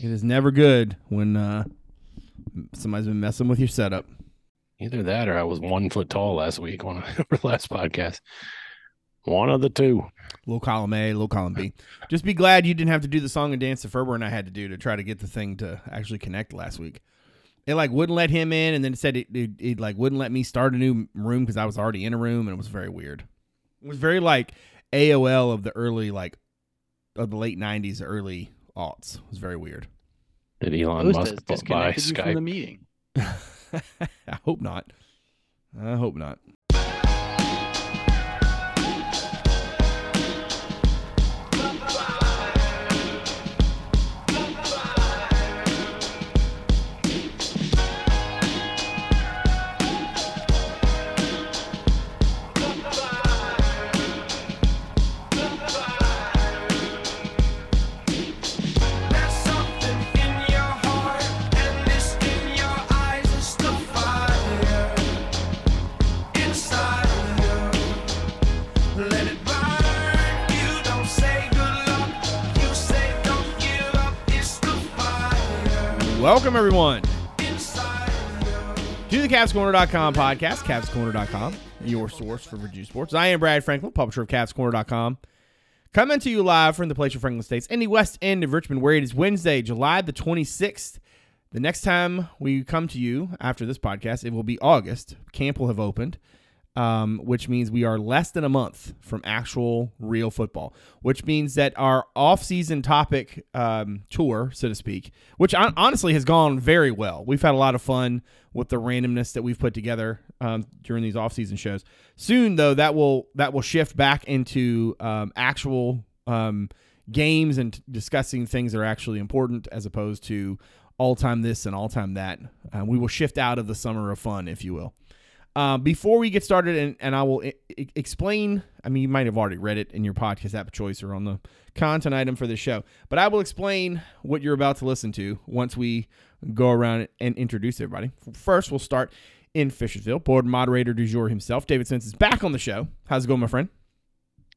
It is never good when uh, somebody's been messing with your setup. Either that or I was one foot tall last week on our last podcast. One of the two. Low column A, low column B. Just be glad you didn't have to do the song and dance that Ferber and I had to do to try to get the thing to actually connect last week. It like wouldn't let him in, and then it said it, it, it like wouldn't let me start a new room because I was already in a room, and it was very weird. It was very like AOL of the early like of the late '90s, early aughts. It was very weird. Did Elon Post Musk has bu- buy disconnected from the meeting. I hope not. I hope not. Welcome everyone to the CavsCorner.com podcast, CavsCorner.com, your source for Virginia sports. I am Brad Franklin, publisher of CavsCorner.com. Coming to you live from the Glacier Franklin States in the west end of Richmond, where it is Wednesday, July the 26th. The next time we come to you after this podcast, it will be August. Camp will have opened, um, which means we are less than a month from actual real football, which means that our off-season topic um, tour, so to speak, which hon- honestly has gone very well. We've had a lot of fun with the randomness that we've put together um, during these off-season shows. Soon, though, that will that will shift back into um, actual um, games and t- discussing things that are actually important, as opposed to all time this and all time that. Uh, we will shift out of the summer of fun, if you will. Uh, before we get started, and, and I will I- I- explain, I mean, you might have already read it in your podcast app of choice or on the content item for this show, but I will explain what you're about to listen to once we go around and introduce everybody. First, we'll start in Fishersville. Board moderator du jour himself, David Spence, is back on the show. How's it going, my friend?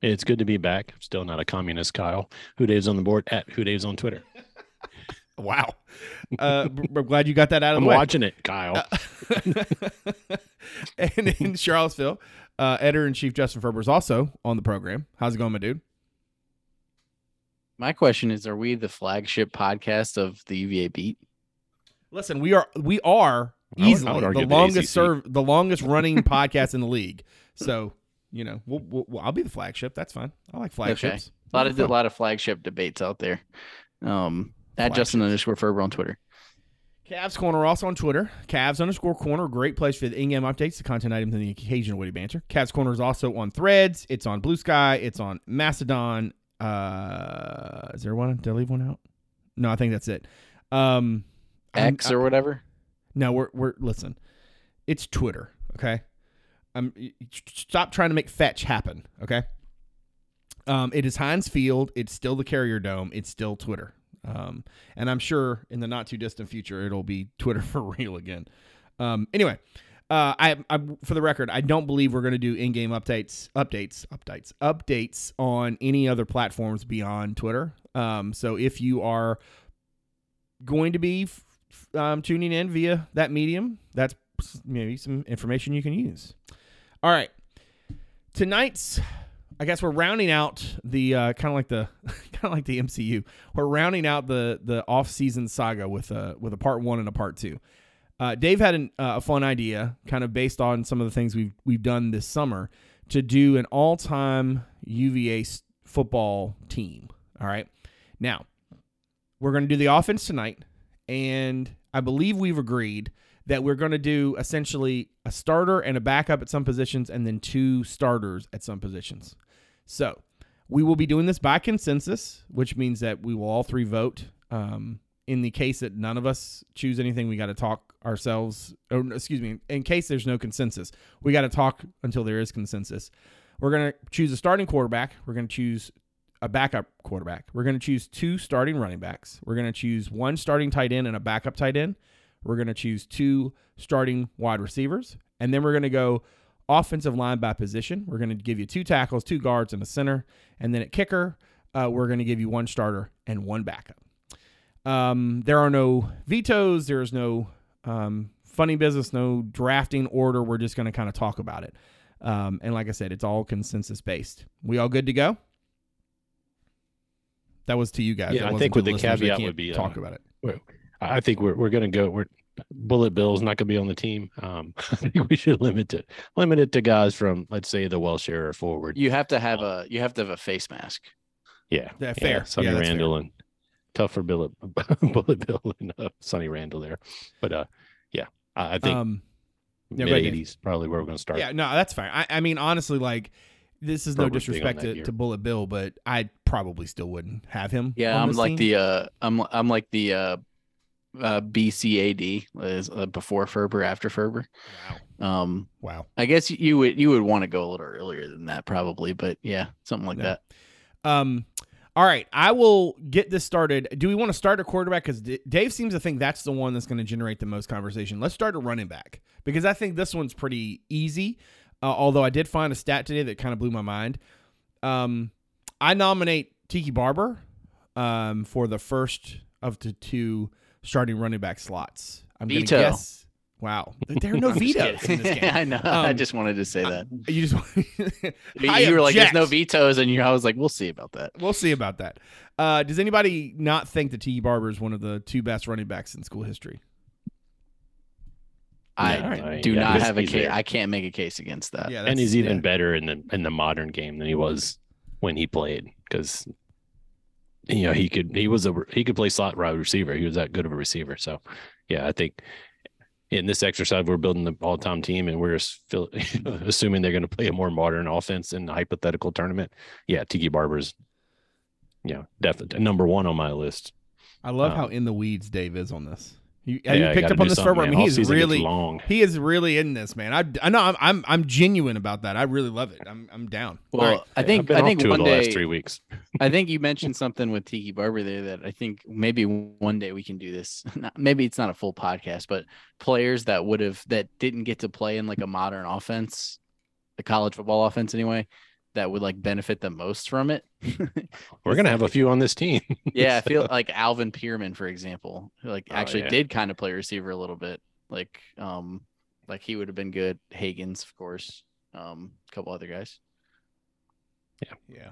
It's good to be back. Still not a communist, Kyle. HooDaves on the board at HooDaves on Twitter. Wow. Uh, b- I'm glad you got that out of I'm the way. watching it, Kyle. and in Charlottesville, uh, editor in chief Justin Ferber is also on the program. How's it going, my dude? My question is: Are we the flagship podcast of the UVA beat? Listen, we are we are I would- I easily would the the longest ACC. serve the longest running podcast in the league. So you know, we'll, we'll, well, I'll be the flagship. That's fine. I like flagships. A lot of a lot of flagship debates out there. Um, at Justin underscore Ferber on Twitter. Cavs Corner also on Twitter. Cavs underscore Corner, great place for the in-game updates, the content items, and the occasional witty banter. Cavs Corner is also on Threads. It's on Blue Sky. It's on Mastodon. Uh, is there one? Did I leave one out? No, I think that's it. Um, I'm- X or whatever. No, we're we're listen. It's Twitter, okay? Um, y- y- stop trying to make fetch happen, okay? Um, it is Heinz Field. It's still the Carrier Dome. It's still Twitter. Um, and I'm sure in the not too distant future it'll be Twitter for real again. Um, anyway, uh, I, I for the record, I don't believe we're going to do in-game updates, updates, updates, updates on any other platforms beyond Twitter. Um, so if you are going to be f- um, tuning in via that medium, that's maybe some information you can use. All right, tonight's. I guess we're rounding out the uh, kind of like the kind of like the MCU. We're rounding out the the off season saga with a with a part one and a part two. Uh, Dave had an, uh, a fun idea, kind of based on some of the things we've we've done this summer, to do an all time UVA football team. All right, now we're going to do the offense tonight, and I believe we've agreed that we're going to do essentially a starter and a backup at some positions, and then two starters at some positions. So we will be doing this by consensus, which means that we will all three vote. Um, in the case that none of us choose anything, we got to talk ourselves. Or excuse me, in case there's no consensus, we got to talk until there is consensus. We're gonna choose a starting quarterback. We're gonna choose a backup quarterback. We're gonna choose two starting running backs. We're gonna choose one starting tight end and a backup tight end. We're gonna choose two starting wide receivers, and then we're gonna go offensive line by position. We're going to give you two tackles, two guards, and a center. And then at kicker, uh, we're going to give you one starter and one backup. Um, there are no vetoes. There's no um, funny business, no drafting order. We're just going to kind of talk about it. Um, and like I said, it's all consensus based. We all good to go? That was to you guys. Yeah, I think with the. Caveat would be, talk uh, about it. I think we're we're gonna go. We're Bullet Bill's not gonna be on the team. Um, I think we should limit it limit it to guys from let's say the Welsh era forward. You have to have a you have to have a face mask. Yeah, Yeah, fair. Sonny Yeah, that's fair. Randall and tough for Bullet Bullet Bill and uh, Sonny Randall there. But uh, yeah, I, I think Um, yeah, mid eighties probably where we're gonna start. Yeah, no, that's fine. I, I mean, honestly, like this is no Herbert being on disrespect to, to Bullet Bill, but I probably still wouldn't have him. Yeah, on I'm this like team. the uh I'm I'm like the uh uh BCAD is uh, before Ferber, after Ferber. wow, Um wow. I guess you would you would want to go a little earlier than that probably, but yeah, something like Yeah. that. Um, all right, I will get this started. Do we want to start a quarterback? Because D- Dave seems to think that's the one that's going to generate the most conversation. Let's start a running back because I think this one's pretty easy. Uh, although I did find a stat today that kind of blew my mind. Um, I nominate Tiki Barber um, for the first of the two starting running back slots. I'm going to Veto. guess. Wow, there are no vetoes in this game. I know. I Um, just wanted to say that. You just You, I you were like, "There's no vetoes," and you, I was like, "We'll see about that." We'll see about that. Uh, does anybody not think that T. Barber is one of the two best running backs in school history? I Yeah, I mean, do yeah, not have a case. there. I can't make a case against that. Yeah, and he's even yeah. better in the in the modern game than he was when he played because you know he could he was a he could play slot wide receiver. He was that good of a receiver. So yeah, I think in this exercise we're building the all time team and we're s- feel, assuming they're going to play a more modern offense in a hypothetical tournament. Yeah, Tiki Barber's yeah definitely number one on my list. I love Um, how in the weeds Dave is on this. You, Yeah, you picked up on this something, Ferber. I mean, he is really long. he is really in this, man. I, I know I'm, I'm I'm genuine about that. I really love it. I'm I'm down. Well, All right. I think been I think one of the last day three weeks. I think you mentioned something with Tiki Barber there that I think maybe one day we can do this. Not- maybe it's not a full podcast, but players that would have that didn't get to play in like a modern offense, the college football offense anyway, that would like benefit the most from it. We're gonna have a few on this team. yeah, I feel like Alvin Pearman, for example, who like Oh, actually yeah. did kind of play receiver a little bit. Like um like he would have been good. Hagans, of course. Um, a couple other guys. yeah.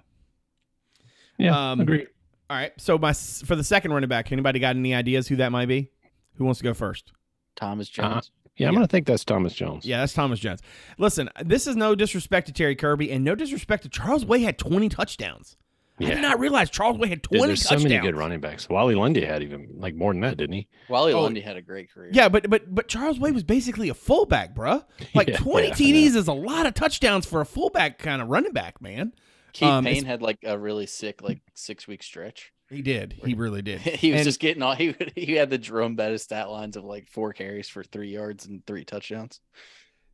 yeah, Um, agree. All right. So my for the second running back, anybody got any ideas who that might be? Who wants to go first? Thomas Uh-huh. Jones. Yeah, I'm yeah. gonna think that's Thomas Jones. Yeah, that's Thomas Jones. Listen, this is no disrespect to Terry Kirby and no disrespect to Charles Way had 20 touchdowns. I did not realize Charles Way had Dude, 20 there's so many good running backs. Wali Lundy had even like more than that, didn't he? Wali Oh, Lundy had a great career. Yeah, but but but Charles Way was basically a fullback, bruh. Like Yeah, 20 yeah, TDs is a lot of touchdowns for a fullback kind of running back, man. Keith Um, Payne had like a really sick like six week stretch. He did. He really did. he was And- just getting all he he had the Jerome Bettis stat lines of like four carries for three yards and three touchdowns.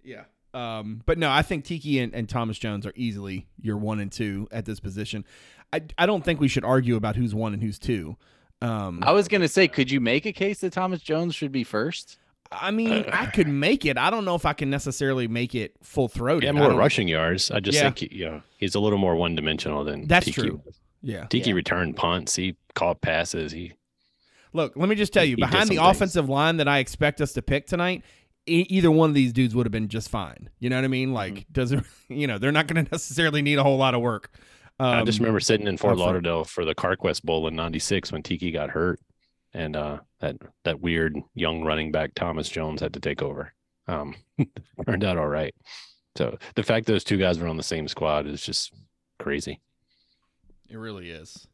Yeah. Um, but no, I think Tiki and, and Thomas Jones are easily your one and two at this position. I, I don't think we should argue about who's one and who's two. Um, I was gonna say, could you make a case that Thomas Jones should be first? I mean, I could make it. I don't know if I can necessarily make it full throated. Yeah, more rushing yards. I just Yeah. think he, you know, he's a little more one dimensional than That's Tiki. true. Yeah. Tiki Yeah. returned punts. He caught passes. He Look, let me just tell you, He did behind the some things. offensive line that I expect us to pick tonight, e- either one of these dudes would have been just fine. You know what I mean? Like, Mm-hmm. doesn't you know? They're not going to necessarily need a whole lot of work. Um, I just remember sitting in Fort up front. Lauderdale for the CarQuest Bowl in '96 when Tiki got hurt, and uh, that that weird young running back Thomas Jones had to take over. Um, turned out all right. So the fact those two guys were on the same squad is just crazy. It really is.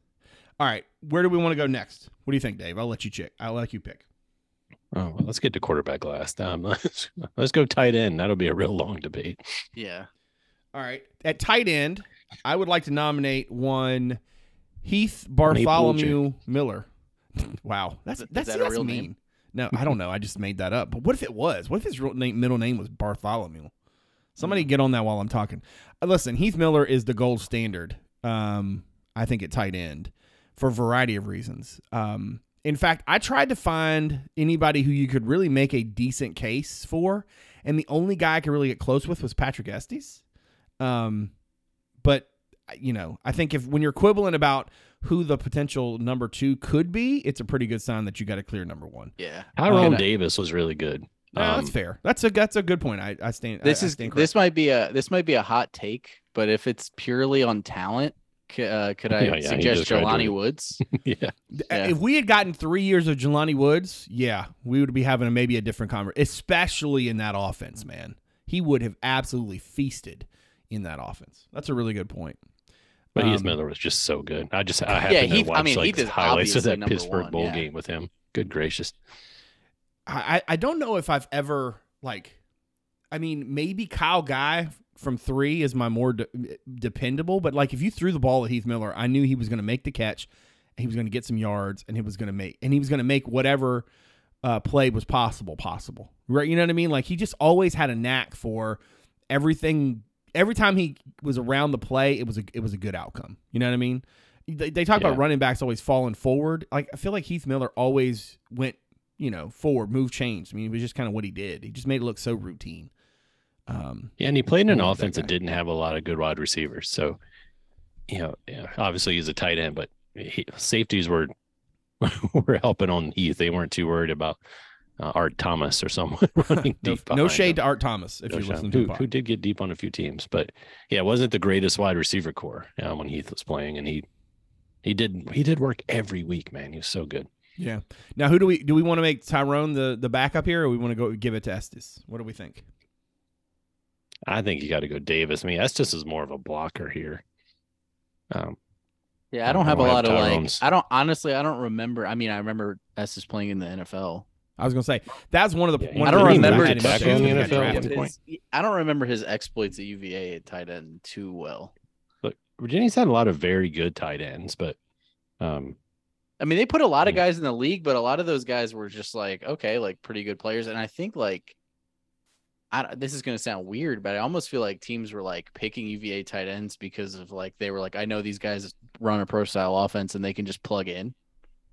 All right, where do we want to go next? What do you think, Dave? I'll let you check. I'll let you pick. Oh, well, let's get to quarterback last. Um, let's, let's go tight end. That'll be a real long debate. Yeah. All right, at tight end, I would like to nominate one Heath Bartholomew Miller. wow, that's Is that's, that a that's real mean. name? No, I don't know. I just made that up. But what if it was? What if his real name, middle name was Bartholomew? Somebody get on that while I'm talking. Uh, listen, Heath Miller is the gold standard. Um, I think at tight end for a variety of reasons. Um, in fact, I tried to find anybody who you could really make a decent case for, and the only guy I could really get close with was Patrick Estes. Um, but you know, I think if when you're quibbling about who the potential number two could be, it's a pretty good sign that you got a clear number one. Yeah. Tyrone Okay. Davis was really good. No, that's Um, fair. That's a that's a good point. I, I stand. This I, I is stand this might be a this might be a hot take, but if it's purely on talent, c- uh, could I Yeah, yeah, suggest just Jelani Woods? yeah. Yeah. If we had gotten three years of Jelani Woods, yeah, we would be having a, maybe a different conversation, especially in that offense, man. He would have absolutely feasted in that offense. That's a really good point. But Heath Um, Miller was just so good. I just I happened Heath- to I watch mean, like Heath is highlights of that Pittsburgh one, bowl yeah. game with him. Good gracious. I, I I don't know if I've ever like, I mean, maybe Kyle Guy from three is my more de- dependable, but like if you threw the ball at Heath Miller, I knew he was going to make the catch, and he was going to get some yards, and he was going to make and he was going to make whatever uh, play was possible possible. Right? You know what I mean? Like he just always had a knack for everything. Every time he was around the play, it was a it was a good outcome. You know what I mean? They, they talk about running backs always falling forward. Like I feel like Heath Miller always went you know, forward, move change. I mean, it was just kind of what he did. He just made it look so routine. Um, Yeah, and he played in an love that offense that, didn't have a lot of good wide receivers. So, you know, yeah, obviously he's a tight end, but he, safeties were were helping on Heath. They weren't too worried about uh, Art Thomas or someone running no, deep. no shade him. to Art Thomas if No you listen who, to the who did get deep on a few teams, but yeah, it wasn't the greatest wide receiver core uh, when Heath was playing, and he he did he did work every week, man. He was so good. Yeah. Now, who do we do? We want to make Tyrone the the backup here, or we want to go give it to Estes? What do we think? I think you got to go Davis. I mean, Estes is more of a blocker here. Um, Yeah, I don't I have a don't have lot of like. I don't honestly. I don't remember. I mean, I remember S is playing in the NFL. I was gonna say that's one of the. Yeah, one I don't remember had him tackle up in the is he got NFL at drafted. the point. His- I don't remember his exploits at UVA at tight end too well. Look, Virginia's had a lot of very good tight ends, but um, I mean, they put a lot of guys in the league, but a lot of those guys were just like, okay, like pretty good players. And I think like, I this is going to sound weird, but I almost feel like teams were like picking UVA tight ends because of like they were like, I know these guys run a pro style offense and they can just plug in.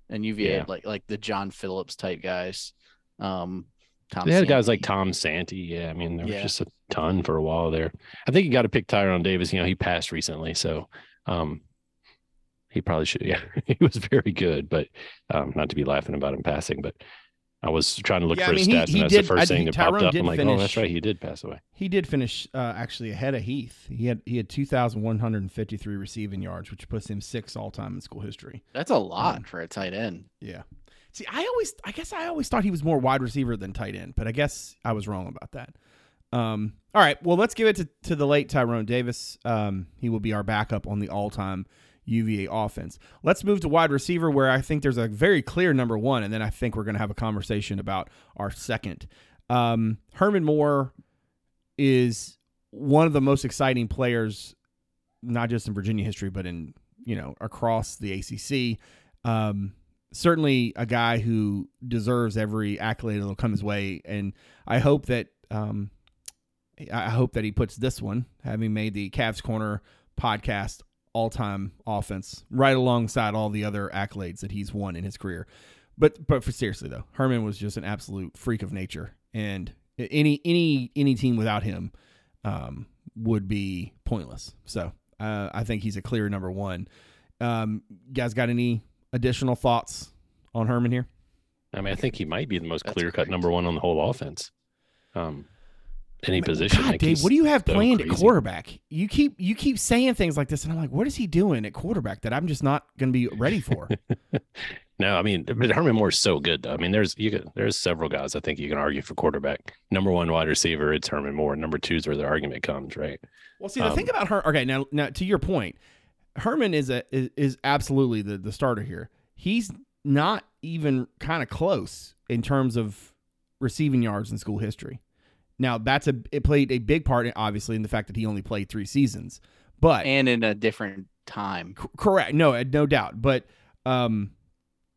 And UVA Yeah. like like the John Phillips type guys. Um, Tom they had guys like Tom Santi. Yeah, I mean, there Yeah. was just a ton for a while there. I think you got to pick Tyrone Davis. You know, he passed recently, so um, he probably should. Yeah, he was very good, but um, not to be laughing about him passing, but. I was trying to look Yeah, for I his mean, he- stats, he and that's did- the first I- thing he- that popped up. I'm like, oh, that's right, he did pass away. He did finish uh, actually ahead of Heath. He had he had two thousand one hundred and fifty three receiving yards, which puts him sixth all time in school history. That's a lot Um, for a tight end. Yeah. See, I always, I guess I always thought he was more wide receiver than tight end, but I guess I was wrong about that. Um, all right, well, let's give it to, to the late Tyrone Davis. Um, he will be our backup on the all time UVA offense. Let's move to wide receiver, where I think there's a very clear number one, and then I think we're going to have a conversation about our second. Um, Herman Moore is one of the most exciting players, not just in Virginia history, but in you know across the ACC. Um, certainly a guy who deserves every accolade that'll come his way, and I hope that um, I hope that he puts this one, having made the Cavs Corner podcast all-time offense, right alongside all the other accolades that he's won in his career. But but for seriously though, Herman was just an absolute freak of nature, and any any any team without him um, would be pointless. So uh, I think he's a clear number one. Um, you guys got any additional thoughts on Herman here? I mean, I think he might be the most clear cut number one on the whole offense. Um, any position. God, Dave, what do you have so planned at quarterback? You keep you keep saying things like this, and I'm like, what is he doing at quarterback that I'm just not going to be ready for? No, I mean, but Herman Moore's so good. Though. I mean, there's you can, there's several guys I think you can argue for quarterback. Number one wide receiver, it's Herman Moore. Number two is where the argument comes, right? Well, see, the Um, thing about her, okay, now, now to your point, Herman is a is, is absolutely the the starter here. He's not even kind of close in terms of receiving yards in school history. Now, that's a it played a big part, obviously, in the fact that he only played three seasons. But And in a different time. c- correct, no, no doubt. But um,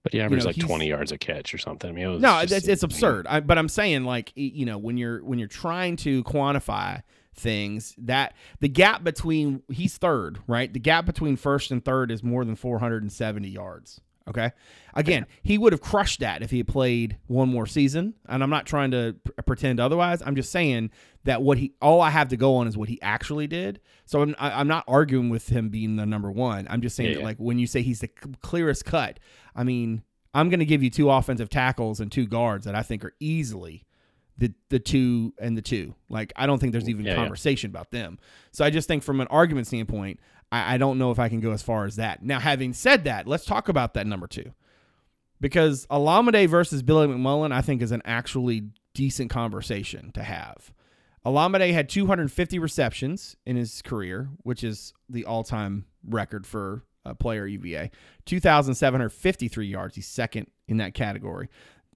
But he averaged know, like 20 yards a catch or something. I mean, it was no, just- it's, it's absurd. I, but I'm saying like you know when you're when you're trying to quantify things that the gap between he's third, right? The gap between first and third is more than 470 yards. Okay. Again, he would have crushed that if he had played one more season. And I'm not trying to p- uh, pretend otherwise. I'm just saying that what he, all I have to go on is what he actually did. So I'm, I- I'm not arguing with him being the number one. I'm just saying Yeah, that, yeah. like, when you say he's the c- clearest cut, I mean, I'm going to give you two offensive tackles and two guards that I think are easily the the two and the two. Like I don't think there's even Yeah, yeah. conversation about them. So I just think from an argument standpoint, I, I don't know if I can go as far as that. Now, having said that, let's talk about that number two. Because Olamide versus Billy McMullen, I think, is an actually decent conversation to have. Olamide had 250 receptions in his career, which is the all-time record for a player UVA. 2,753 yards. He's second in that category.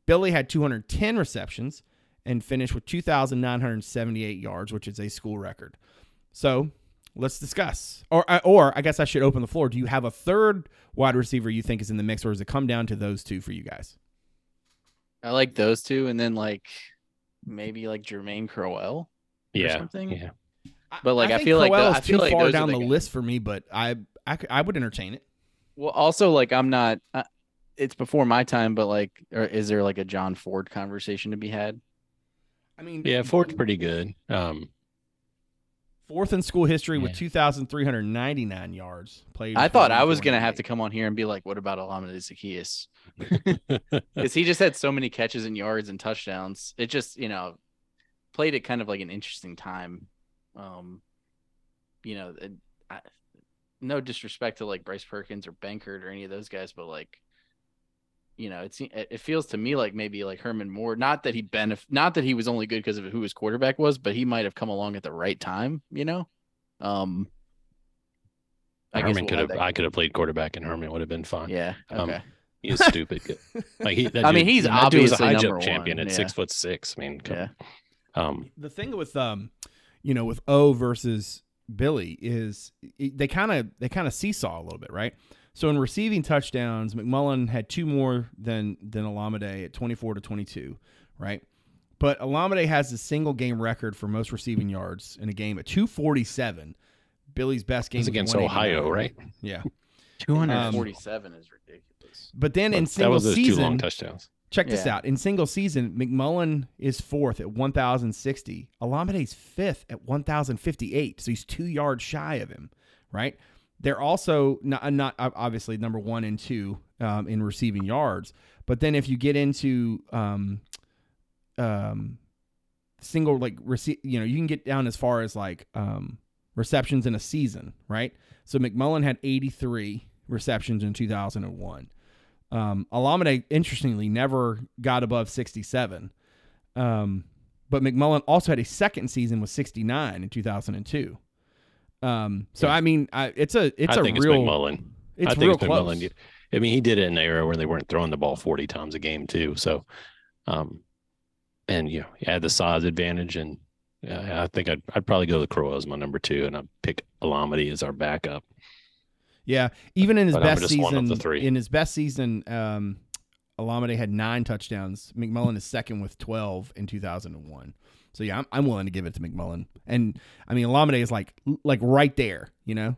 Billy had 210 receptions and finished with 2,978 yards, which is a school record. So let's discuss. Or, uh, or I guess I should open the floor. Do you have a third wide receiver you think is in the mix, or does it come down to those two for you guys? I like those two, and then like maybe like Germane Crowell. Yeah. something? Yeah. But, like, I think feel like Crowell the- I feel too like far down the the list for me, but I I would entertain it. Well, also like I'm not. Uh, it's before my time, but like, or is there like a John Ford conversation to be had? I mean, Yeah. Ford's pretty good. Um, fourth in school history with 2,399 yards played. I thought I was gonna have to come on here and be like, "What about Olamide Zaccheaus?" Because he just had so many catches and yards and touchdowns. It just, you know, played at kind of like an interesting time. Um, you know, I, no disrespect to like Bryce Perkins or Benkert or any of those guys, but like, you know, it's it it feels to me like maybe like Herman Moore. Not that he benef- not that he was only good because of who his quarterback was, but he might have come along at the right time. You know, um, I Herman we'll could have. I could have played quarterback, and Herman would have been fine. Yeah. Um, Okay. He is stupid. Like he. That I mean, he's that dude was a high jump champion one, at yeah. six foot six. I mean, come yeah. Um, the thing with um you know with O versus Billy is they kind of they kind of seesaw a little bit, right? So in receiving touchdowns, McMullen had two more than than Olamide at 24 to 22, right? But Olamide has the single game record for most receiving yards in a game at 247. Billy's best game was was against Ohio, right? Yeah. 247 um, is ridiculous. But then in that single was those two long season, touchdowns. Check this Yeah. out. In single season, McMullen is fourth at 1,060. Olamide's fifth at 1,058. So he's two yards shy of him, right? They're also not, not obviously number one and two um, in receiving yards. But then if you get into um, um, single, like, rece- you know, you can get down as far as like um, receptions in a season, right? So McMullen had 83 receptions in 2001. Um, Olamide, interestingly, never got above 67. Um, but McMullen also had a second season with 69 in 2002. Um, so Yeah. I mean, I, it's a it's I a think real it's McMullen. it's I think real it's close. McMullen. I mean, he did it in an era where they weren't throwing the ball 40 times a game, too. So, um, and you know, he had the size advantage. And uh, I think I'd, I'd probably go with Crow as my number two, and I'd pick Olamide as our backup. Yeah, even in his But best one season, in his best season, um, Olamide had nine touchdowns. McMullen is second with 12 in 2001. So yeah, I'm, I'm willing to give it to McMullen. And I mean, Olamide is like like right there, you know.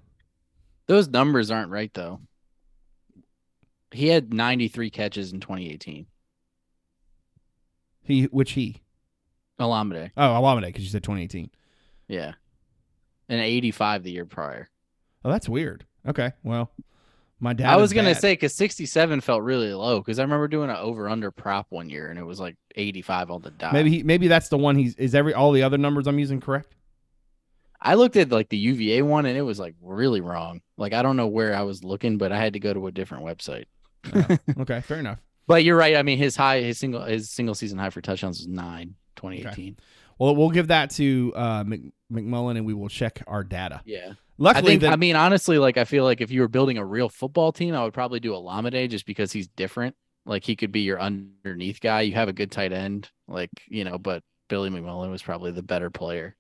Those numbers aren't right though. He had 93 catches in 2018. He which he Olamide. oh Olamide because you said 2018. Yeah. And 85 the year prior. Oh, that's weird. Okay, well, my dad. I was going to bad. say cuz 67 felt really low cuz I remember doing an over under prop one year and it was like 85 on the dot. maybe he, maybe that's the one he's is every all the other numbers I'm using correct. I looked at like the UVA one and it was like really wrong. Like I don't know where I was looking, but I had to go to a different website. Okay, fair enough. But you're right. I mean, his high, his single, his single season high for touchdowns was nine, 2018. Well, we'll give that to uh, Mc, McMullen and we will check our data. Yeah. I Luckily, think, the- I mean, honestly, like, I feel like if you were building a real football team, I would probably do Olamide just because he's different. Like, he could be your underneath guy. You have a good tight end, like, you know, but Billy McMullen was probably the better player.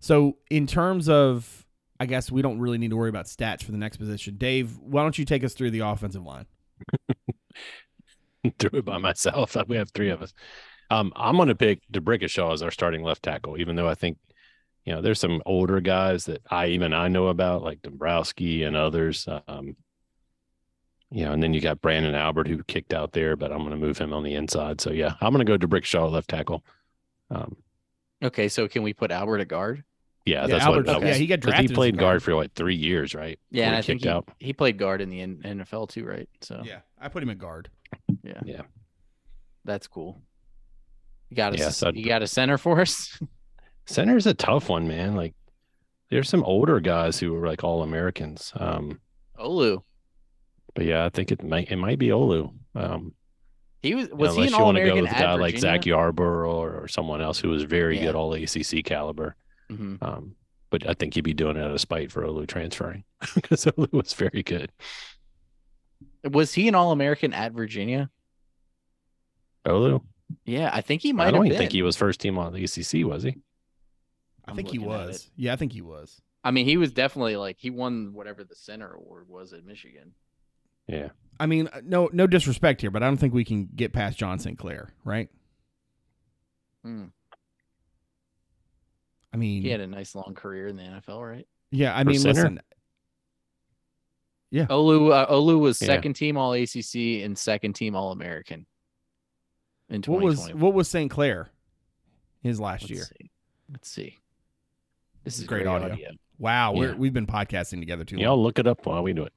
So, in terms of, I guess we don't really need to worry about stats for the next position. Dave, why don't you take us through the offensive line? through it by myself. We have three of us. Um, I'm going to pick D'Brickashaw as our starting left tackle, even though I think, you know, there's some older guys that I even I know about, like Dombrowski and others. Um, you know, and then you got Branden Albert who kicked out there, but I'm going to move him on the inside. So yeah, I'm going to go to Brick Shaw left tackle. Um, Okay, so can we put Albert at guard? yeah, Yeah, that's Albert- what. yeah, he got 'cause drafted He played guard guard. for like three years, right? Yeah, and Before I think kicked he, out. he played guard in the NFL too, right? So Yeah, I put him at guard. yeah, Yeah. that's cool. You got a Yeah, so you got a center for us? Center's a tough one, man. Like there's some older guys who are like all Americans. Um, Olu. but yeah, I think it might it might be Olu. Um, He was was he unless an you All want to go with a guy like Zach? Yarborough or, or someone else who was very Yeah. good, all ACC caliber. Mhm. Um, but I think he'd be doing it out of spite for Olu transferring because Olu was very good. Was he an All American at Virginia? Olu, Yeah, I think he might I don't been. even think he was first team on the ACC, was he? I I'm think he was. Yeah, I think he was. I mean, he was definitely like he won whatever the center award was at Michigan. Yeah. I mean, uh, no, no disrespect here, but I don't think we can get past John St. Clair, right? Hmm. I mean, He had a nice long career in the NFL, right? yeah. I For mean, center? listen, Yeah. Olu uh, Olu was Yeah. second team All ACC and second team All American in what was what was St. Clair his last Let's year? see. Let's see. This is Great great, audio. audio. Wow, we're, Yeah. we've been podcasting together too Y'all long. look it up while we do it.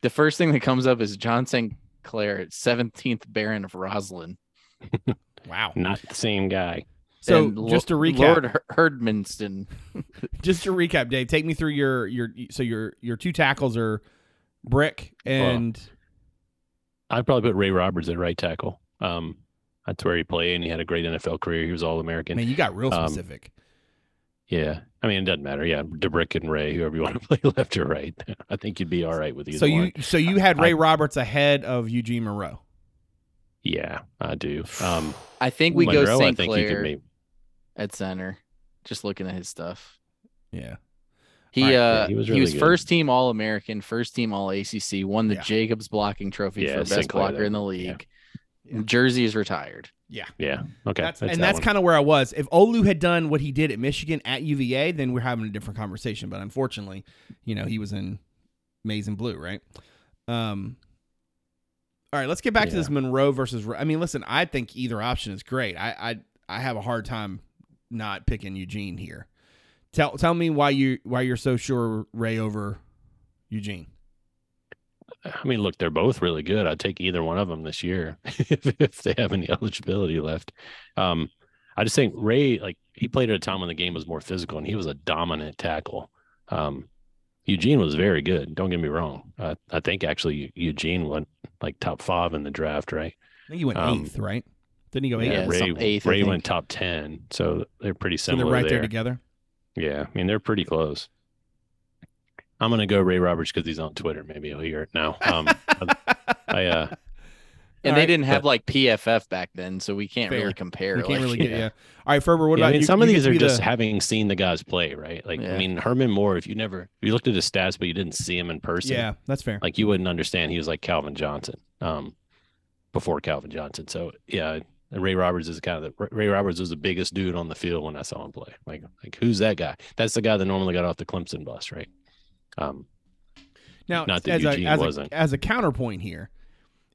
The first thing that comes up is John St. Clair, 17th Baron of Roslyn. Wow. Not the same guy. So And just to recap, Lord Her- Herdmanston. just to recap, Dave, take me through your your so your your two tackles are Brick and I'd probably put Ray Roberts at right tackle. Um, that's where he played, and he had a great NFL career. He was All American. man, you got real Um, specific. Yeah, I mean it doesn't matter. Yeah, D'Brick and Ray, whoever you want to play left or right. I think you'd be all right with either so one. you so you had Ray I- Roberts ahead of Eugene Monroe. Yeah, I do. Um, I think we Monroe, go I St. think could Clair maybe. at center. Just looking at his stuff. Yeah. He All right, uh yeah, he he was was, really good. first team All American, first team All ACC, won the Yeah. Jacobs blocking trophy Yeah, for best Clair blocker there. in the Yeah. league. Yeah. Jersey is retired. Yeah. Yeah. Okay. That's, that's and that that's kind of where I was. If Olu had done what he did at Michigan at UVA, then we're having a different conversation. But unfortunately, you know, he was in maize and blue, right? Um. All right, let's get back to this Monroe versus. I mean, listen, I think either option is great. I I I have a hard time not picking Eugene here. Tell tell me why you why you're so sure Ray over Eugene. I mean, look, they're both really good. I'd take either one of them this year if, if they have any eligibility left. Um, I just think Ray, like, he played at a time when the game was more physical and he was a dominant tackle. Um, Eugene was very good. Don't get me wrong. Uh, I think actually Eugene went like top five in the draft, right? I think he went Um, eighth, right? Didn't he go eighth? Yeah, Ray, eighth, Ray went top 10. So they're pretty similar. so they're right there. there together. Yeah, I mean they're pretty close. I'm gonna go Ray Roberts because he's on Twitter. Maybe he'll hear it now. Um, I uh, And All they right, didn't have like PFF back then, so we can't Fair. really compare. We can't like- really get yeah. yeah. All right, Ferber. What yeah, about I mean you? some You of these are just the- having seen the guys play, right? Like Yeah. I mean Herman Moore. If you never if you looked at his stats but you didn't see him in person, yeah, that's fair. like you wouldn't understand he was like Calvin Johnson, um, before Calvin Johnson. So yeah, Ray Roberts is kind of the Ray Roberts was the biggest dude on the field when I saw him play. Like like who's that guy? That's the guy that normally got off the Clemson bus, right? Um, Now, Not that as, Eugene a, as, wasn't. A, as a counterpoint here,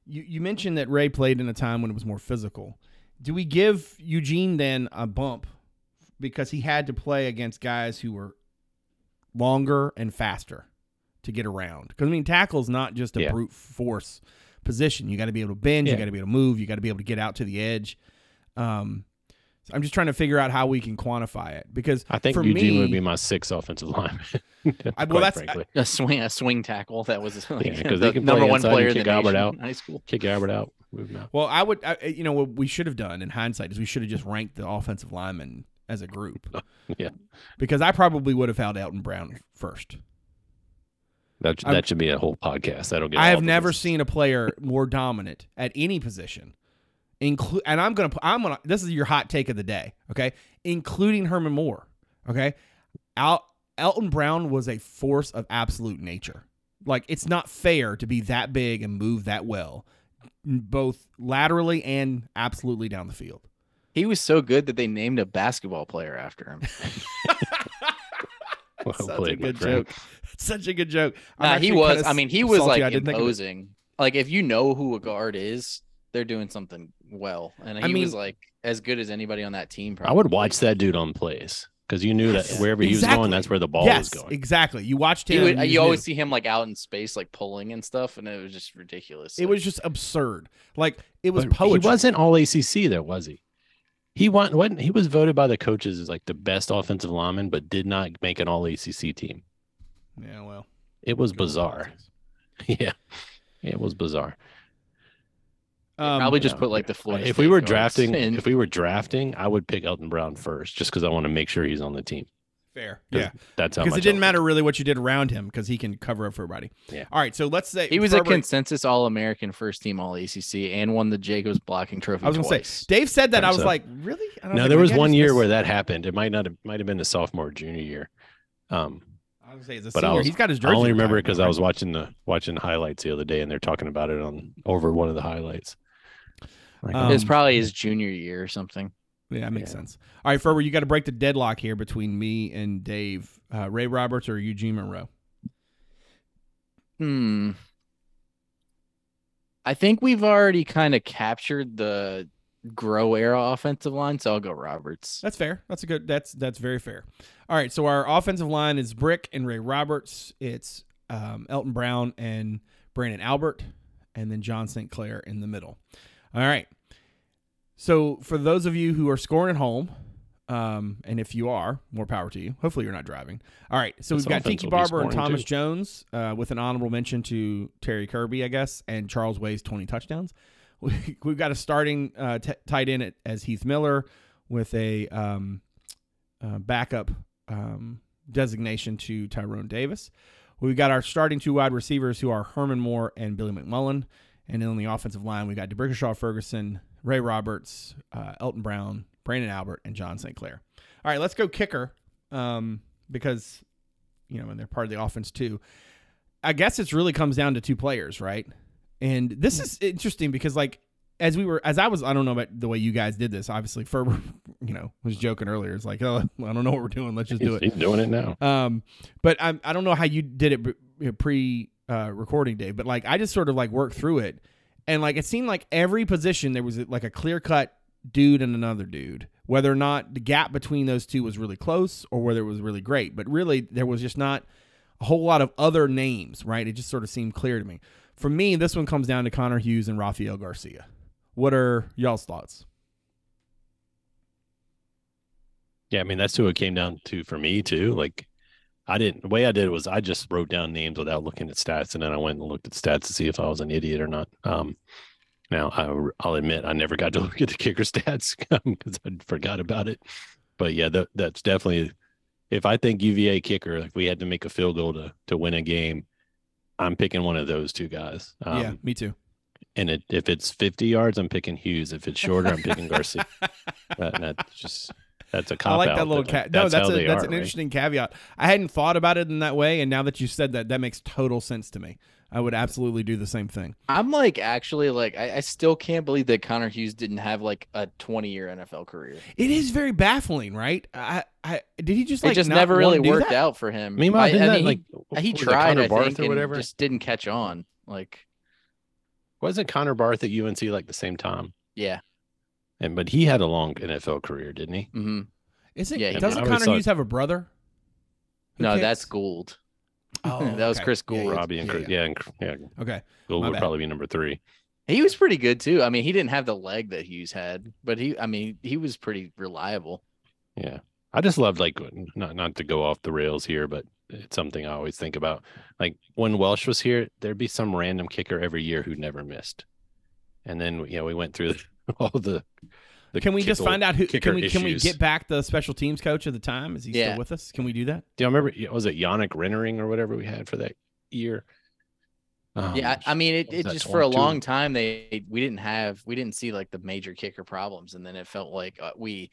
you, you mentioned that Ray played in a time when it was more physical. Do we give Eugene then a bump because he had to play against guys who were longer and faster to get around? Because I mean, tackle is not just a Yeah. brute force position. You got to be able to bend. You got to be able to move. You got to be able to get out to the edge. Um, so I'm just trying to figure out how we can quantify it because I think for Eugene me, would be my sixth offensive lineman. I- well, that's- frankly. A swing, a swing tackle. That was like Yeah, 'cause the they can number play one player in the kick Albert out. high school. kick Albert out, move him out. Well, I would, I, you know, what we should have done in hindsight is we should have just ranked the offensive linemen as a group. Yeah. Because I probably would have held Elton Brown first. That I'm- that should be a whole podcast. That'll get. I have never listeners. seen a player more dominant at any position. Include, and I'm gonna, put I'm gonna. This is your hot take of the day, okay? Including Herman Moore, okay? Al, Elton Brown was a force of absolute nature. Like it's not fair to be that big and move that well, both laterally and absolutely down the field. He was so good that they named a basketball player after him. Well Such a played, my good joke. Such a good joke. Nah, he was. I mean, he was like I didn't think of it. imposing. like if you know who a guard is, they're doing something well. And he I mean- was like as good as anybody on that team. Probably. I would watch that dude on plays because you knew that Yes. wherever he was going, that's where the ball yes, was going. exactly. You watched He him. would, you you always knew. see him like out in space, like pulling and stuff, and it was just ridiculous. It Like, was just absurd. Like it was But poetry. He wasn't all ACC though, was he? He won. What he was voted by the coaches as like the best offensive lineman, but did not make an all ACC team. Yeah, well, It was bizarre. politics. yeah, it was bizarre. Um, probably just yeah. put like the Florida. if we were drafting, in. if we were drafting, I would pick Elton Brown first, just because I want to make sure he's on the team. Fair, Yeah, That's how because much it didn't I- matter really what you did around him because he can cover up for everybody. Yeah. All right, so let's say he was a consensus All American first team All ACC and won the Jacobs blocking trophy. I was gonna say Dave said that. I Think was so. like, really? I don't No, there was one year missed- where that happened. It might not have might have been the sophomore or junior year. Um, I was gonna say he's a but I senior. was- He's got his jersey. I only remember it because now, I was watching the watching highlights the other day, and they're talking about it on over one of the highlights. Like, Um, it's probably his junior year or something. Yeah, that makes Yeah. sense. All right, Ferber, you got to break the deadlock here between me and Dave. Uh, Ray Roberts or Eugene Monroe? Hmm. I think we've already kind of captured the Groh era offensive line, so I'll go Roberts. That's fair. That's a good. That's that's very fair. All right, so our offensive line is Brick and Ray Roberts. It's um, Elton Brown and Branden Albert, and then John St. Clair in the middle. All right. So for those of you who are scoring at home, um, and if you are, more power to you. Hopefully you're not driving. All right. So This we've got Tiki Barber and Thomas too. Jones, uh, with an honorable mention to Terry Kirby, I guess, and Charles Way's 20 touchdowns. We, we've got a starting uh, t- tight end at, as Heath Miller with a um, uh, backup um, designation to Tyrone Davis. We've got our starting two wide receivers who are Herman Moore and Billy McMullen. And then on the offensive line, we got D'Brickashaw Ferguson, Ray Roberts, uh, Elton Brown, Branden Albert, and John St. Clair. All right, let's go kicker um, because, you know, and they're part of the offense too. I guess it's really comes down to two players, right? And this is interesting because, like, as we were, as I was, I don't know about the way you guys did this. Obviously, Ferber, you know, was joking earlier. It's like, oh, I don't know what we're doing. Let's just do he's, it. he's doing it now. Um, but I I don't know how you did it pre uh, recording day, but like I just sort of like worked through it, and like it seemed like every position there was like a clear cut dude and another dude. Whether or not the gap between those two was really close or whether it was really great, but really there was just not a whole lot of other names, right? It just sort of seemed clear to me. For me, this one comes down to Connor Hughes and Rafael Garcia. What are y'all's thoughts? Yeah, I mean that's who it came down to for me too. Like I didn't the way I did it was I just wrote down names without looking at stats and then I went and looked at stats to see if I was an idiot or not. Um now I, I'll admit I never got to look at the kicker stats because I forgot about it. But yeah, that, that's definitely if I think UVA kicker, like we had to make a field goal to to win a game, I'm picking one of those two guys. Um, yeah, me too. And it, if it's 50 yards, I'm picking Hughes. If it's shorter, I'm picking Garcia. that, that's just that's a cop I like out, that little cat. No, that's how a, that's are, an right? interesting caveat. I hadn't thought about it in that way, and now that you said that, that makes total sense to me. I would absolutely do the same thing. I'm like actually like I, I still can't believe that Connor Hughes didn't have like a 20 year NFL career. It is very baffling, right? I, I did he just like it just not never really worked that? out for him. Meanwhile, I, I that mean, like he, he tried, I Barth think, or whatever? just didn't catch on. Like, Wasn't Connor Barth at UNC like the same time? yeah, And but he had a long NFL career, didn't he? Mm-hmm. Is it? Yeah, he doesn't did. I Connor thought- Hughes have a brother? who no, kicks? that's Gould. Oh, that was okay. Chris Gould. yeah, Robbie and Chris, yeah. yeah, and, yeah, Okay, Gould My would bad. probably be number three. He was pretty good too. I mean, he didn't have the leg that Hughes had, but he, I mean, he was pretty reliable. Yeah, I just loved like not not to go off the rails here, but it's something I always think about. Like when Welsh was here, there'd be some random kicker every year who never missed, and then you know we went through all the. the can we just find out who? Can we can we get back the special teams coach at the time? Is he Yeah. still with us? Can we do that? Do you remember? Was it Yannick Rennering or whatever we had for that year? Um, yeah, I, I mean, it, it just for a long time they we didn't have we didn't see like the major kicker problems, and then it felt like uh, we.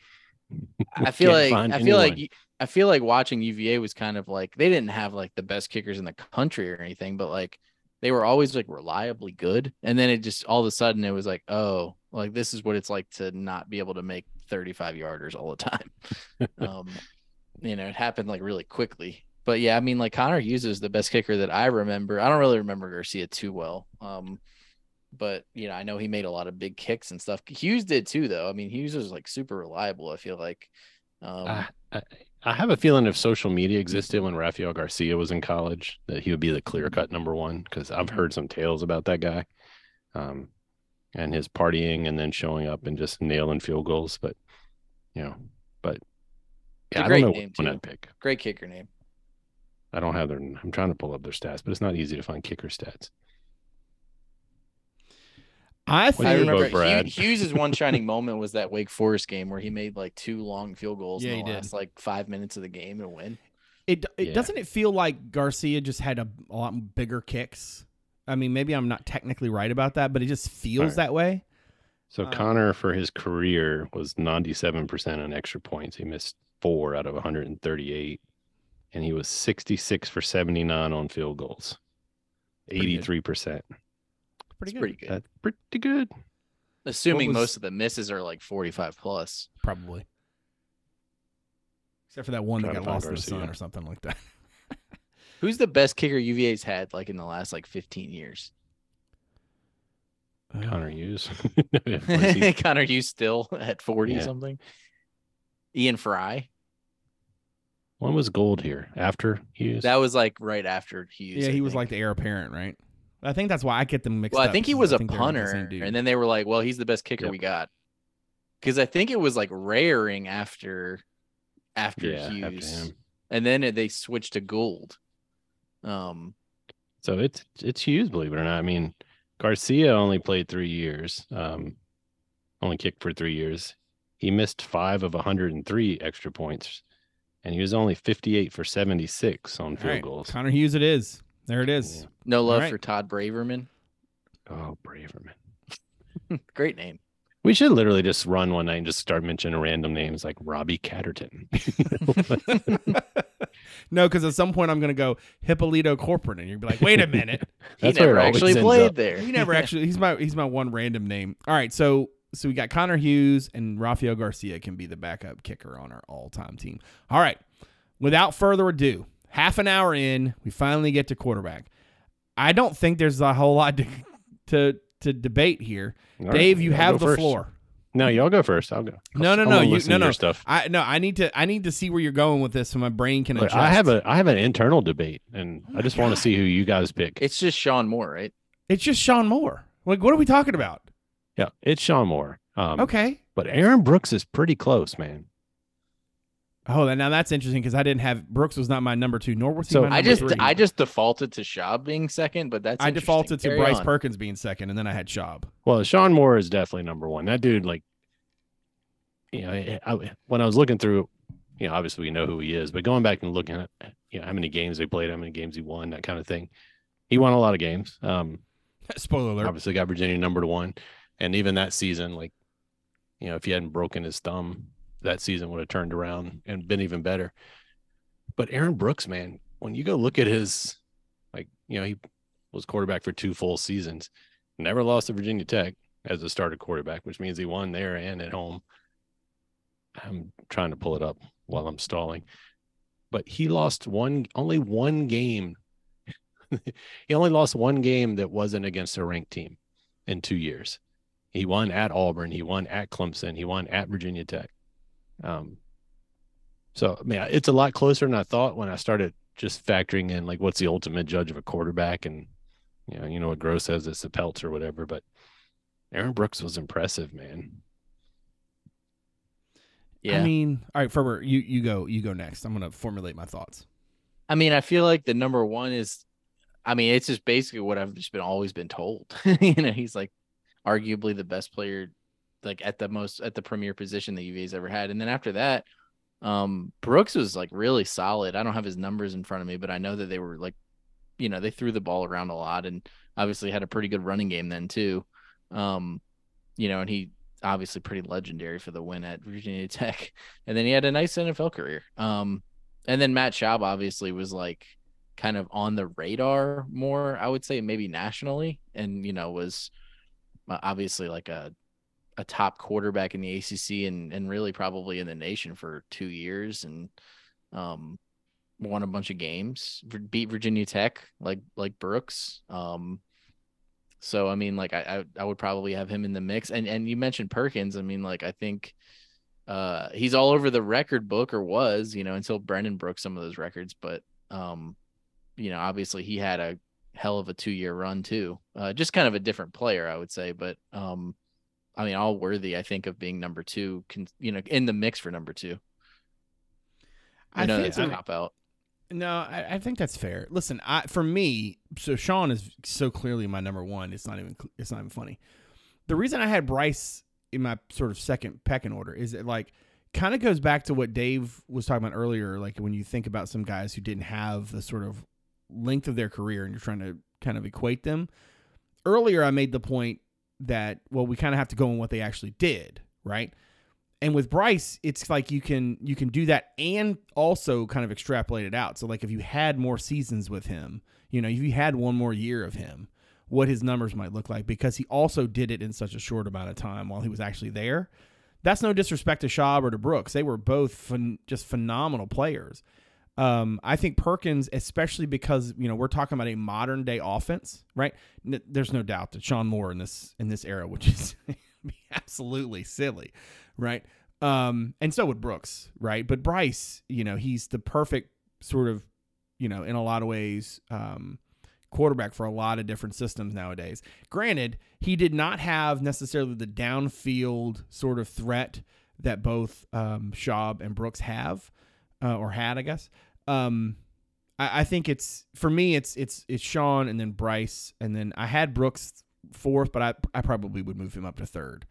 I feel like I feel like I feel like watching UVA was kind of like they didn't have like the best kickers in the country or anything, but like they were always like reliably good. And then it just all of a sudden it was like, oh, like this is what it's like to not be able to make 35 yarders all the time. um, you know, it happened like really quickly. But yeah, I mean, like Connor Hughes is the best kicker that I remember. I don't really remember Garcia too well. Um, but you know, I know he made a lot of big kicks and stuff. Hughes did too, though. I mean, Hughes was like super reliable. I feel like. Um, I, I, I have a feeling if social media existed when Rafael Garcia was in college, that he would be the clear cut number one. Because I've heard some tales about that guy, um, and his partying and then showing up and just nailing field goals. But you know, but yeah, I great don't know name, too. I'd pick. great kicker name. I don't have their. I'm trying to pull up their stats, but it's not easy to find kicker stats. I I do you think remember vote, Brad? Hugh- Hughes' one shining moment was that Wake Forest game where he made like two long field goals Yeah, in he the did. last like five minutes of the game and win. it. It Yeah. doesn't it feel like Garcia just had a, a lot bigger kicks. I mean, maybe I'm not technically right about that, but it just feels Alright. that way. So Um, Connor for his career was 97% on extra points. He missed four out of 138, and he was 66 for 79 on field goals. Pretty good. 83%. Pretty It's good. pretty good. That's pretty good. Assuming was- most of the misses are like 45 plus. Probably. Except for that one that got find lost in the Garcia. sun or something like that. Who's the best kicker UVA's had like in the last like 15 years? Uh, Connor Hughes. He- Connor Hughes still at 40 Yeah. something. Ian Fry. when was Gould here? After Hughes? That was like right after Hughes. yeah, I he was like the heir apparent, right? I think that's why I get them mixed up. Well, up. I think he was a think they're the punter, and then they were like, "Well, he's the best kicker Yep. we got," because I think it was like raring after after yeah, after Hughes, him. and then it- they switched to Gould. Um, So it's it's Hughes, believe it or not. I mean, Garcia only played three years, um, only kicked for three years. He missed five of 103 extra points, and he was only 58 for 76 on field right, goals. Connor Hughes, it is. There it is. Yeah. no love right. for Todd Braverman. Oh, Braverman. Great name. We should literally just run one night and just start mentioning random names like Robbie Catterton. no, because at some point I'm going to go Hippolito Corcoran, and you'll be like, "Wait a minute, He That's where never it actually played up. there. he never actually. He's my he's my one random name." All right, so so we got Connor Hughes and Rafael Garcia can be the backup kicker on our all time team. All right, without further ado, half an hour in, we finally get to quarterback. I don't think there's a whole lot to to, to debate here. All right, Dave, you y'all have the first. floor. No, y'all go first. I'll go. No, no, I no, you- no, no. Stuff. I no, I need to I need to see where you're going with this so my brain can Look. I have a I have an internal debate, and Oh I just want to see who you guys pick. It's just Shawn Moore, right? It's just Shawn Moore. Like, what are we talking about? yeah, it's Shawn Moore. Um, Okay. but Aaron Brooks is pretty close, man. Oh, that- now that's interesting because I didn't have Brooks was not my number two, nor was he So- my I number just three. I just defaulted to Schaub being second, but that's I interesting. defaulted to Carry Bryce on. Perkins being second, and then I had Schaub. Well, Shawn Moore is definitely number one. That dude, like, you know, I, I- when I was looking through, you know, obviously we know who he is, but going back and looking at, you know, how many games they played, how many games he won, that kind of thing. He won a lot of games. Um, Spoiler alert. obviously got Virginia number one, and even that season, like, you know, if he hadn't broken his thumb, that season would have turned around and been even better. But Aaron Brooks, man, when you go look at his, like, you know, he was quarterback for two full seasons, never lost to Virginia Tech as a starter quarterback, which means he won there and at home. I'm trying to pull it up while I'm stalling, but he lost one, only one game. he only lost one game that wasn't against a ranked team in two years. He won at Auburn, he won at Clemson, he won at Virginia Tech. Um, so I mean, it's a lot closer than I thought when I started just factoring in like what's the ultimate judge of a quarterback, and you know, you know what Gross says it's the pelts or whatever. But Aaron Brooks was impressive, man. Yeah. I mean, all right, Ferber, you you go you go next. I'm gonna formulate my thoughts. I mean, I feel like the number one is, I mean, it's just basically what I've just been always been told. you know, he's like arguably the best player, like at the most at the premier position that UVA's ever had. And then after that, um, Brooks was like really solid. I don't have his numbers in front of me, but I know that they were like, you know, they threw the ball around a lot and obviously had a pretty good running game then too. Um, you know, and he obviously pretty legendary for the win at Virginia Tech. And then he had a nice NFL career. Um, and then Matt Schaub obviously was like kind of on the radar more, I would say maybe nationally, and you know was uh, obviously like a a top quarterback in the ACC and and really probably in the nation for two years and um won a bunch of games, beat Virginia Tech like like Brooks. Um, so I mean, like I, I I would probably have him in the mix. And and you mentioned Perkins. I mean, like I think uh he's all over the record book or was, you know, until Brennan broke some of those records. But um, you know, obviously he had a hell of a two year run too. Uh just kind of a different player, I would say. But um I mean, all worthy, I think, of being number two, can you know, in the mix for number two. I, know think that's a cop out. No, I, I think that's fair. Listen, I for me, so Shawn is so clearly my number one. It's not even it's not even funny. The reason I had Bryce in my sort of second pecking order is it like kind of goes back to what Dave was talking about earlier. Like when you think about some guys who didn't have the sort of length of their career and you're trying to kind of equate them. Earlier, I made the point that well, we kind of have to go on what they actually did, right? and with Bryce, it's like you can you can do that and also kind of extrapolate it out. So like if you had more seasons with him, you know, if you had one more year of him, what his numbers might look like because he also did it in such a short amount of time while he was actually there. That's no disrespect to Schaub or to Brooks. They were both just phenomenal players. Um, I think Perkins, especially because you know we're talking about a modern day offense, right? N- there's no doubt that Shawn Moore in this in this era, which is absolutely silly, right? Um, and so would Brooks, right? But Bryce, you know, he's the perfect sort of, you know, in a lot of ways, um, quarterback for a lot of different systems nowadays. Granted, he did not have necessarily the downfield sort of threat that both um, Schaub and Brooks have, uh, or had, I guess. Um, I, I think it's for me, it's it's it's Shawn and then Bryce, and then I had Brooks fourth, but I I probably would move him up to third.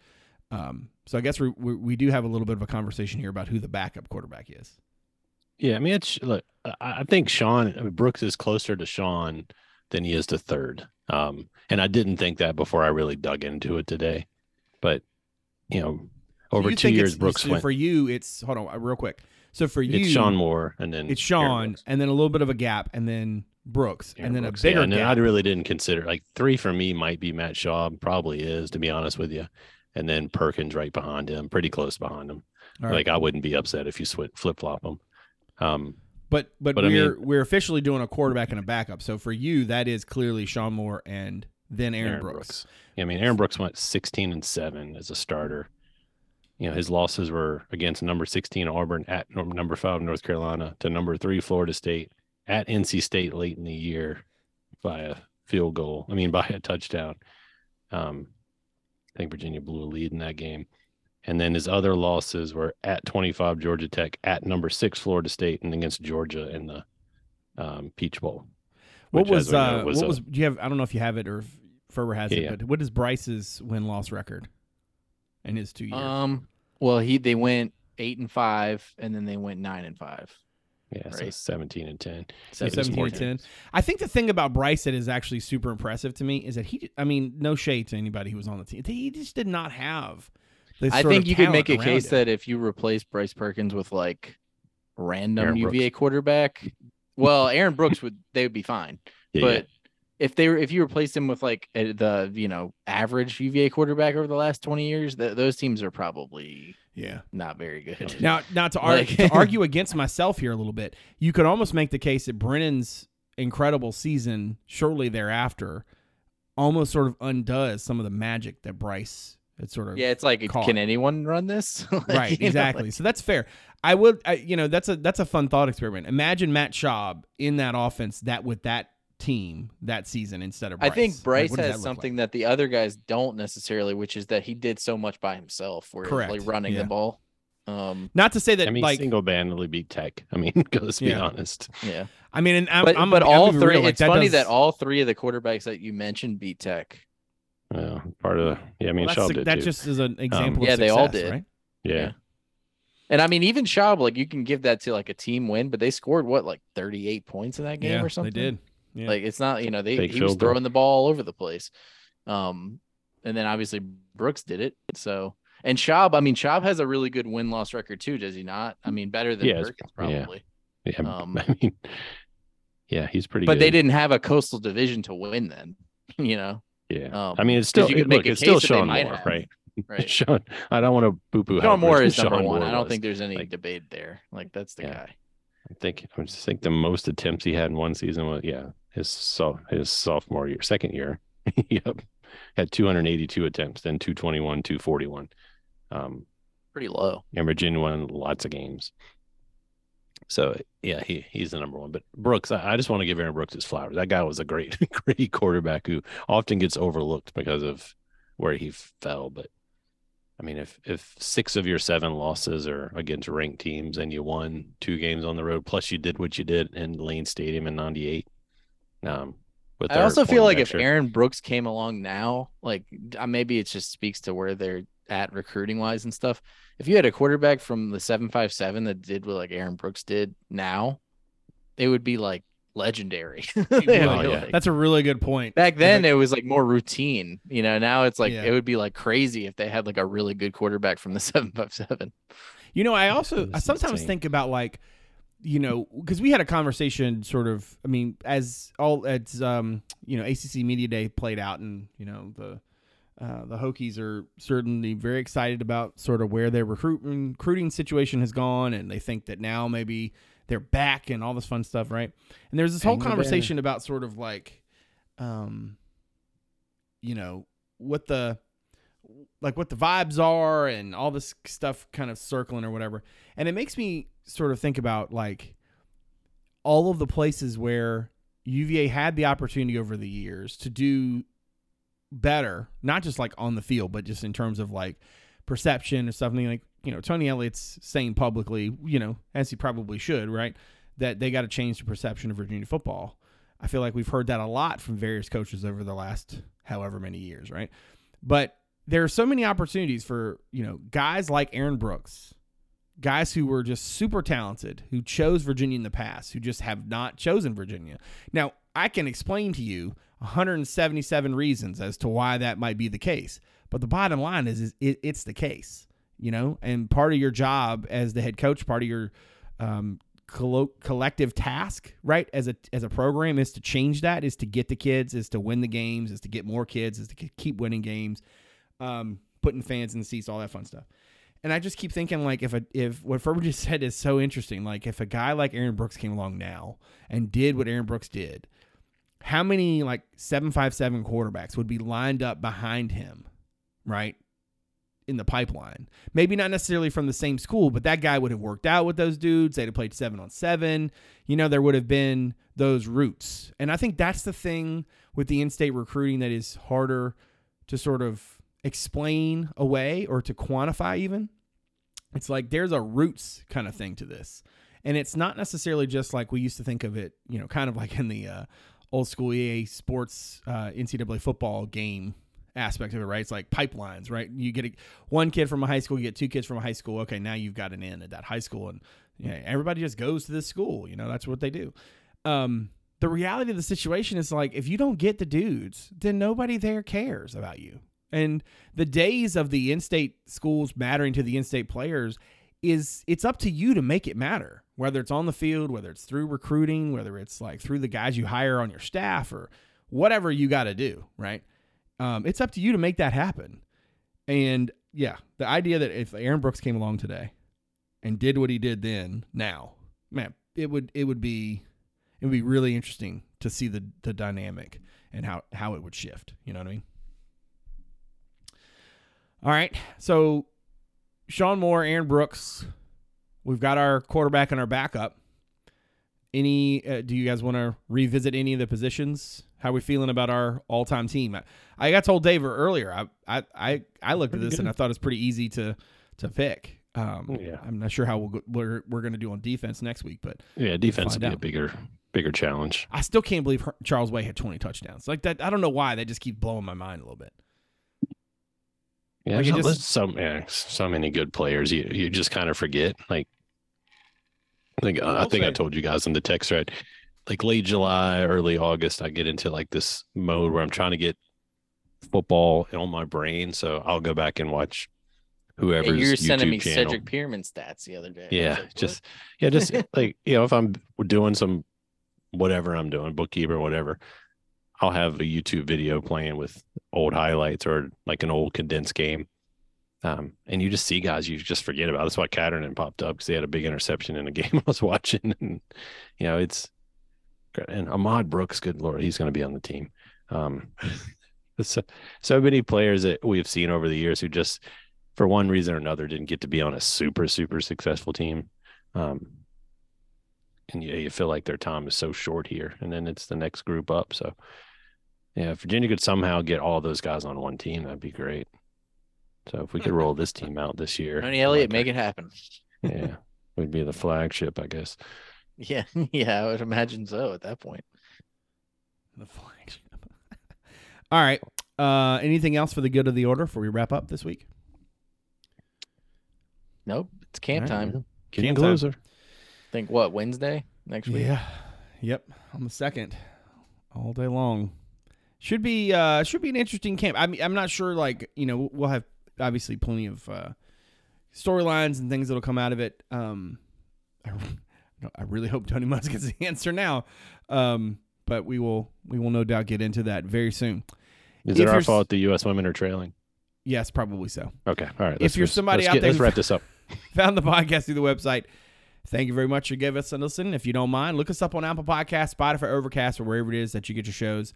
Um, so I guess we, we we do have a little bit of a conversation here about who the backup quarterback is. Yeah, I mean, it's look. I I think Shawn I mean, Brooks is closer to Shawn than he is to third. Um, and I didn't think that before I really dug into it today. But you know, So over you two years, Brooks so went. for you. It's hold on real quick. So for you, it's Shawn Moore, and then it's Shawn, and then a little bit of a gap, and then Brooks, Aaron and then Brooks, a bigger yeah, and then I really didn't consider like three for me might be Matt Schaub, probably is to be honest with you, and then Perkins right behind him, pretty close behind him. Right. Like I wouldn't be upset if you flip flop them. Um, But but, But we're mean- we're officially doing a quarterback and a backup. So for you, that is clearly Shawn Moore and then Aaron, Brooks. Yeah, I mean, Aaron Brooks went 16 and seven as a starter. You know, his losses were against number 16 Auburn, at number five North Carolina, to number three Florida State, at NC State late in the year by a field goal. I mean, by a touchdown. Um, I think Virginia blew a lead in that game. And then his other losses were at 25 Georgia Tech, at number six Florida State, and against Georgia in the um, Peach Bowl. What was uh was what a- was do you have I don't know if you have it or if Ferber has Yeah, it, but what is Bryce's win loss record in his two years? Um, well, he they went eight and five, and then they went nine and five. yeah, so 17 and 10. So it 17 and 10. I think the thing about Bryce that is actually super impressive to me is that he, I mean, no shade to anybody who was on the team. He just did not have. The I think of you could make a case him. that if you replace Bryce Perkins with like random Aaron UVA quarterback, well, Aaron Brooks would they would be fine. Yeah, but if they were if you replaced him with like a, the you know average UVA quarterback over the last twenty years, th- those teams are probably yeah. not very good. Oh, now, now to, ar- Like- to argue against myself here a little bit, you could almost make the case that Brennan's incredible season shortly thereafter almost sort of undoes some of the magic that Bryce had sort of Yeah, it's like, caught. can anyone run this? Like, right you know, exactly like- so that's fair i would I, you know that's a that's a fun thought experiment imagine matt schaub in that offense that with that team that season instead of Bryce. I think Bryce what does has that something like? that the other guys don't necessarily, which is that he did so much by himself, where Correct, like running yeah. the ball. Um, not to say that I mean, like single handedly beat Tech. I mean, let's be Yeah. honest. yeah, i mean and I'm, but I'm, but I'm all three. real, like, it's funny does- that all three of the quarterbacks that you mentioned beat Tech. Yeah, part of the. Yeah, I mean, well, Schaub that's, did that too. just is an example of yeah, they all did. right yeah. yeah. And I mean, even Schaub, like you can give that to like a team win, but they scored what, like 38 points in that game yeah or something? they did yeah. Like it's not, you know, they Big he was throwing the ball all over the place. Um, and then obviously Brooks did it. So and Schaub, I mean, Schaub has a really good win loss record too, does he not? I mean, better than Yeah, Perkins probably. Yeah, Um, I mean, yeah, he's pretty. But good. they didn't have a coastal division to win then, you know. Yeah, Um, I mean, it's still you could it- make look, it's still Shawn Moore, have. right? Right. Shawn, I don't want to boo boo. Shawn Moore is number Shawn one. Moore I don't was. think there's any Like, debate there. Like that's the Yeah. guy. I think I just think the most attempts he had in one season was yeah his so his sophomore year, second year. yep. had 282 attempts, then 221, 241. Um, Pretty low. and Virginia won lots of games. So yeah, he he's the number one. But Brooks, I, I just want to give Aaron Brooks his flowers. That guy was a great, great quarterback who often gets overlooked because of where he fell. But I mean, if if six of your seven losses are against ranked teams and you won two games on the road, plus you did what you did in Lane Stadium in '98. Um, with I also feel like quarterback if. Aaron Brooks came along now, like uh, maybe it just speaks to where they're at recruiting wise and stuff. If you had a quarterback from the seven five seven that did what like Aaron Brooks did now, it would be like legendary. Oh, yeah. like- That's a really good point. Back then, it was like more routine. You know, now it's like Yeah. it would be like crazy if they had like a really good quarterback from the seven five seven. You know, I also I sometimes insane. think about like, you know, because we had a conversation sort of. I mean, as all as um, you know, ACC Media Day played out, and you know the. Uh, the Hokies are certainly very excited about sort of where their recruiting recruiting situation has gone, and they think that now maybe they're back and all this fun stuff, right? And there's this whole conversation about sort of like, um, you know, what the like what the vibes are and all this stuff kind of circling or whatever. And it makes me sort of think about like all of the places where UVA had the opportunity over the years to do better, not just like on the field, but just in terms of like perception or something like, you know, Tony Elliott's saying publicly, you know, as he probably should, right? That they got to change the perception of Virginia football. I feel like we've heard that a lot from various coaches over the last however many years, right? But there are so many opportunities for, you know, guys like Aaron Brooks, guys who were just super talented, who chose Virginia in the past, who just have not chosen Virginia. Now, I can explain to you 177 reasons as to why that might be the case. But the bottom line is, is it, it's the case, you know, and part of your job as the head coach, part of your um, collo- collective task, right, as a as a program, is to change that, is to get the kids, is to win the games, is to get more kids, is to keep winning games, um, putting fans in the seats, all that fun stuff. And I just keep thinking, like, if a if what Ferber just said is so interesting, like, if a guy like Aaron Brooks came along now and did what Aaron Brooks did, how many like seven five seven quarterbacks would be lined up behind him, right? In the pipeline. Maybe not necessarily from the same school, but that guy would have worked out with those dudes. They'd have played seven on seven. You know, there would have been those roots. And I think that's the thing with the in state recruiting that is harder to sort of explain away or to quantify even. It's like there's a roots kind of thing to this. And it's not necessarily just like we used to think of it, you know, kind of like in the uh, old school EA sports uh, NCAA football game aspect of it, right? It's like pipelines, right? You get a, one kid from a high school, you get two kids from a high school. Okay, now you've got an in at that high school, and yeah, everybody just goes to this school. You know, that's what they do. Um, the reality of the situation is like if you don't get the dudes, then nobody there cares about you. And the days of the in-state schools mattering to the in-state players is it's up to you to make it matter. Whether it's on the field, whether it's through recruiting, whether it's like through the guys you hire on your staff or whatever you got to do, right? Um, it's up to you to make that happen. And yeah, the idea that if Aaron Brooks came along today and did what he did then, now, man, it would it would be it would be really interesting to see the the dynamic and how how it would shift. You know what I mean? All right, so Shawn Moore, Aaron Brooks, we've got our quarterback and our backup. Any? Uh, do you guys want to revisit any of the positions? How are we feeling about our all-time team? I, I got told Dave earlier. I I I, I looked at Pretty this and. I thought it's pretty easy to to pick. Um, Yeah. I'm not sure how we'll go, we're we're going to do on defense next week, but Yeah, defense find would be a bigger bigger challenge. I still can't believe Charles Way had 20 touchdowns. Like that, I don't know why. That just keeps blowing my mind a little bit. Yeah, Like, it just- there's so yeah, so many good players. You you just kind of forget. Like, like uh, I will think I told you guys in the text right, like late July, early August, I get into like this mode where I'm trying to get football on my brain. So I'll go back and watch Yeah, whoever's you were sending YouTube me channel. Cedric Peerman stats the other day. Yeah, like, just yeah, just like you know, if I'm doing some whatever I'm doing, bookkeeper, whatever, I'll have a YouTube video playing with old highlights or like an old condensed game. Um, and you just see guys you just forget about. That's why Catterton popped up because they had a big interception in a game I was watching, and you know it's and Ahmad Brooks, good lord, he's going to be on the team. Um, so, so many players that we've seen over the years who just, for one reason or another, didn't get to be on a super super successful team. Um, and you, you feel like their time is so short here, and then it's the next group up. So, yeah, if Virginia could somehow get all those guys on one team, that'd be great. So if we could roll this team out this year, Tony Elliott, like, make it happen. yeah, we'd be the flagship, I guess. Yeah, yeah, I would imagine so at that point. The flagship. All right. Uh, anything else for the good of the order before we wrap up this week? Nope, it's camp All right, time. man. Getting Camp time. closer. Think what Wednesday next week? Yeah. Yep. On the second, all day long. Should be uh should be an interesting camp. I mean, I'm not sure. Like you know, we'll have obviously plenty of uh storylines and things that'll come out of it. Um, I, I really hope Tony Musk gets the answer now. Um, but we will we will no doubt get into that very soon. Is If it our fault the U.S. women are trailing? Yes, probably so. Okay, all right. If you're somebody let's out get- there let's wrap this up. found the podcast through the website. Thank you very much for giving us a listen. If you don't mind, look us up on Apple Podcasts, Spotify, Overcast, or wherever it is that you get your shows.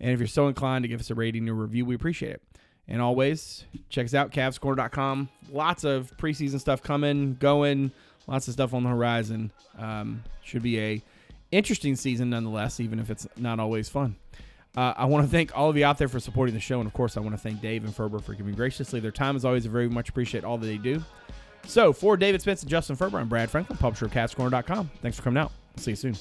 And if you're so inclined to give us a rating or review, we appreciate it. And always, check us out, CavsCorner.com. Lots of preseason stuff coming, going, lots of stuff on the horizon. Um, should be a interesting season nonetheless, even if it's not always fun. Uh, I want to thank all of you out there for supporting the show. And of course, I want to thank Dave and Ferber for giving graciously their time. As always, I very much appreciate all that they do. So, for David Spence and Justin Ferber, I'm Brad Franklin, publisher of CavsCorner.com. Thanks for coming out. See you soon.